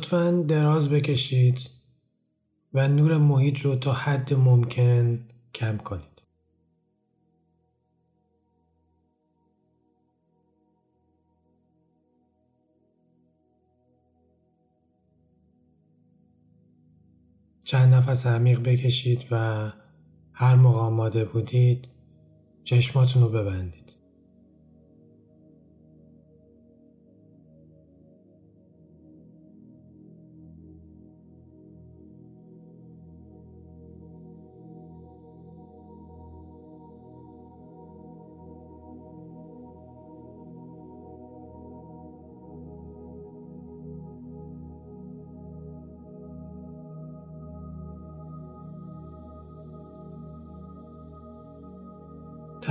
لطفا دراز بکشید و نور محیط رو تا حد ممکن کم کنید. چند نفس عمیق بکشید و هر موقع آماده بودید چشماتون رو ببندید.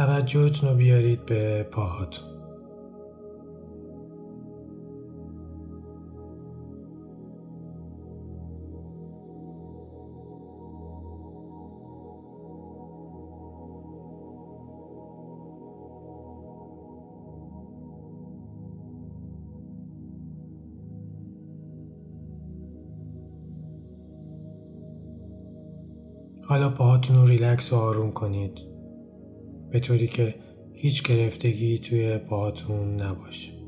توجهتون رو بیارید به پاهاتون حالا پاهاتون رو ریلکس و آروم کنید. به طوری که هیچ گرفتگی توی پاهاتون نباشه.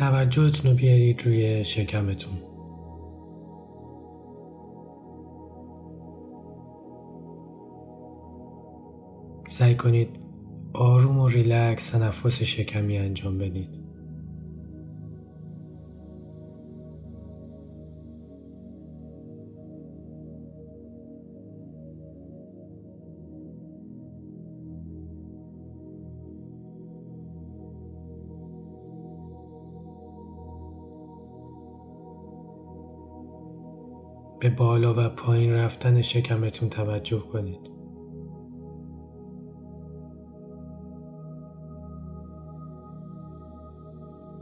توجهتون رو بیارید روی شکمتون. سعی کنید آروم و ریلکس تنفس شکمی انجام بدید. به بالا و پایین رفتن شکمتون توجه کنید.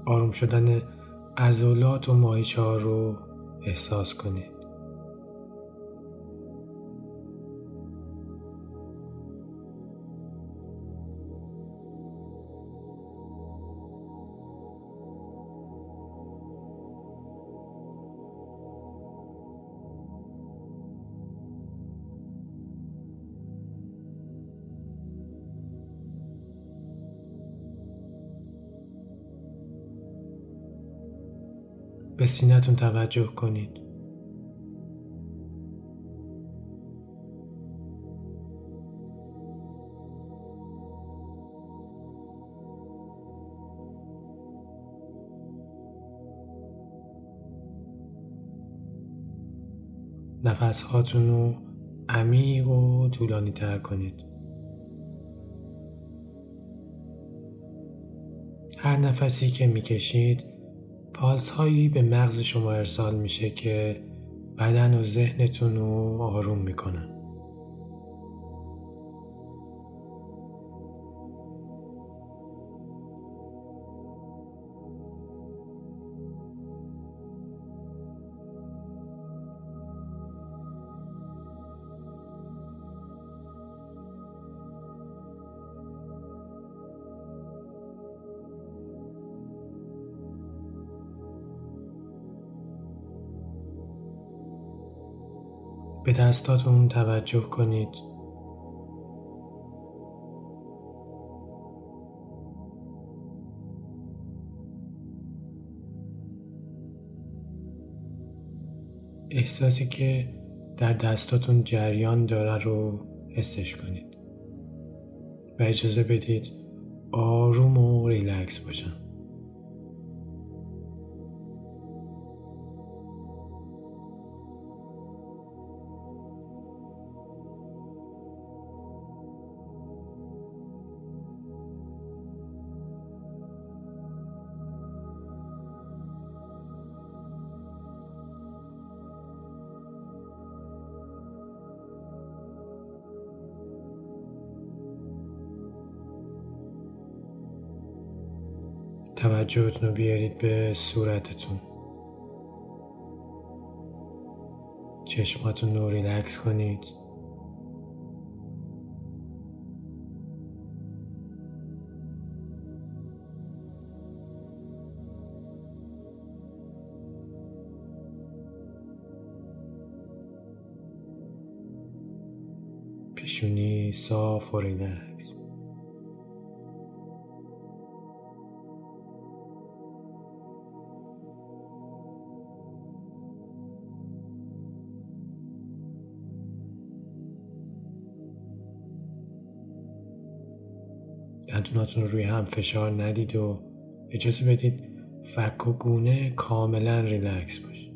آروم شدن عضلات و ماهیچه ها رو احساس کنید. به سینتون توجه کنید. نفس هاتون رو عمیق و طولانی تر کنید. هر نفسی که می‌کشید پالس هایی به مغز شما ارسال میشه که بدن و ذهنتون رو آروم می‌کنن. به دستاتون توجه کنید. احساسی که در دستاتون جریان داره رو حسش کنید. و اجازه بدید آروم و ریلکس باشم. توجهتون رو بیارید به صورتتون. چشماتون رو ریلکس کنید. پیشونی صاف و ریلکس. دندوناتون رو روی هم فشار ندید و اجازه بدید فک و گونه کاملا ریلکس باشه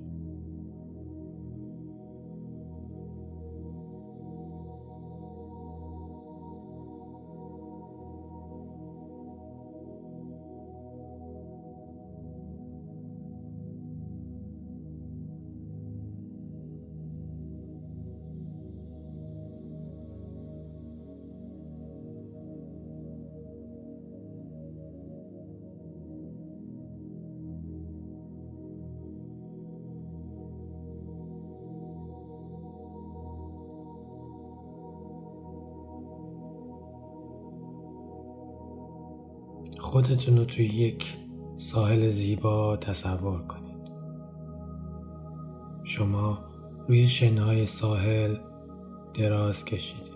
خودتون رو توی یک ساحل زیبا تصور کنید. شما روی شنهای ساحل دراز کشیدید.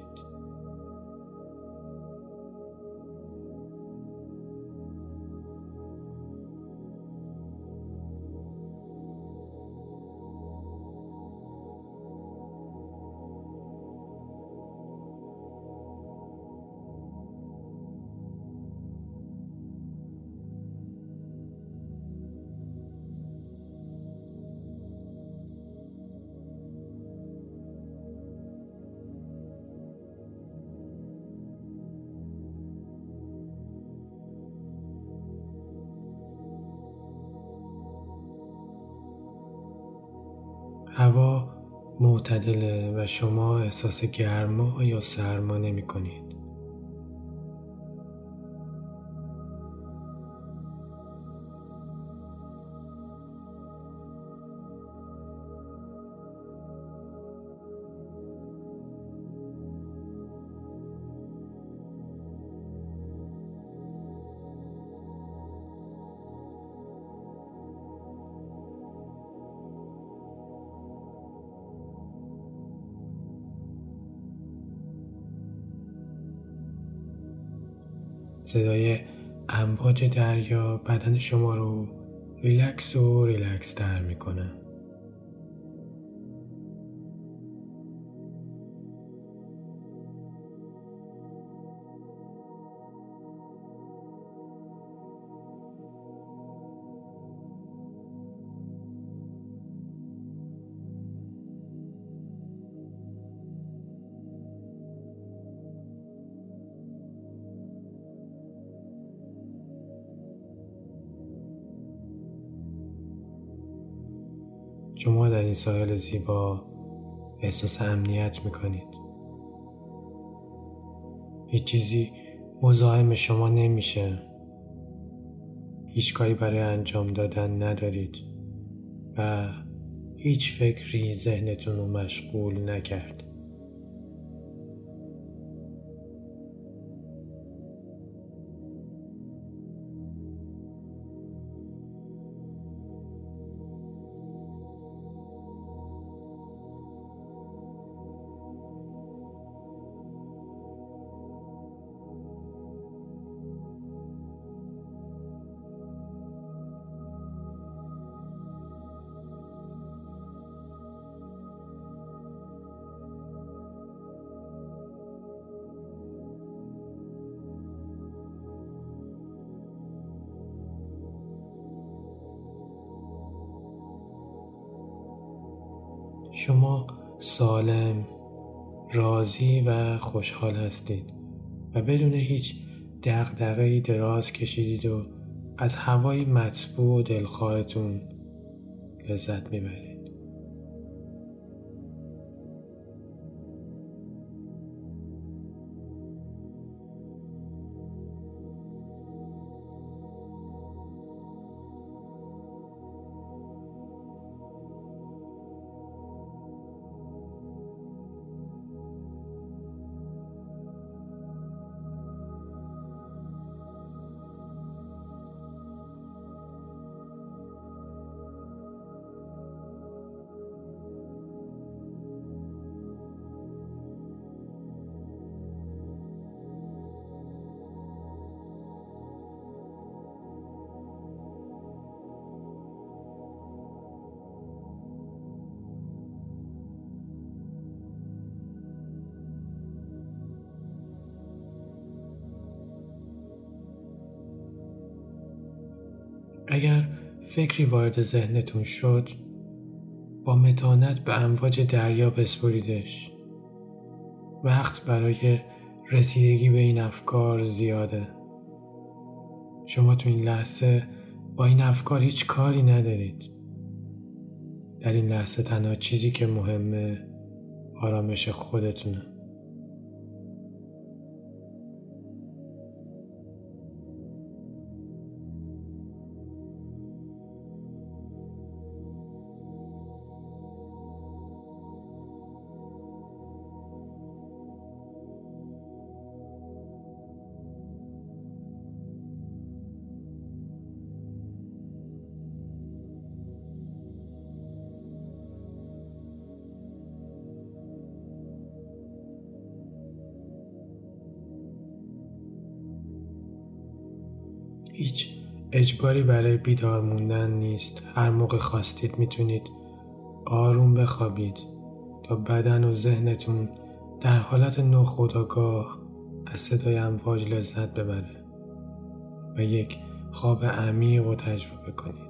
معتدله و شما احساس گرما یا سرما نمی کنید. صدای امواج دریا بدن شما رو ریلکس و ریلکس در می‌کنه. شما در این ساحل زیبا احساس امنیت می‌کنید. هیچ چیزی مزاحم شما نمیشه. هیچ کاری برای انجام دادن ندارید و هیچ فکری ذهنتون رو مشغول نکرد. شما سالم راضی و خوشحال هستید و بدون هیچ دغدغه‌ای دراز کشیدید و از هوای مطبوع و دلخواهتون لذت می‌برید. اگر فکری وارد ذهنتون شد با متانت به امواج دریا بسپریدش وقت برای رسیدگی به این افکار زیاده. شما تو این لحظه با این افکار هیچ کاری ندارید. در این لحظه تنها چیزی که مهمه آرامش خودتونه. هیچ اجباری برای بیدار موندن نیست. هر موقع خواستید می‌تونید آروم بخوابید تا بدن و ذهنتون در حالت نخودآگاه از صدای امواج لذت ببره و یک خواب عمیق و تجربه کنید.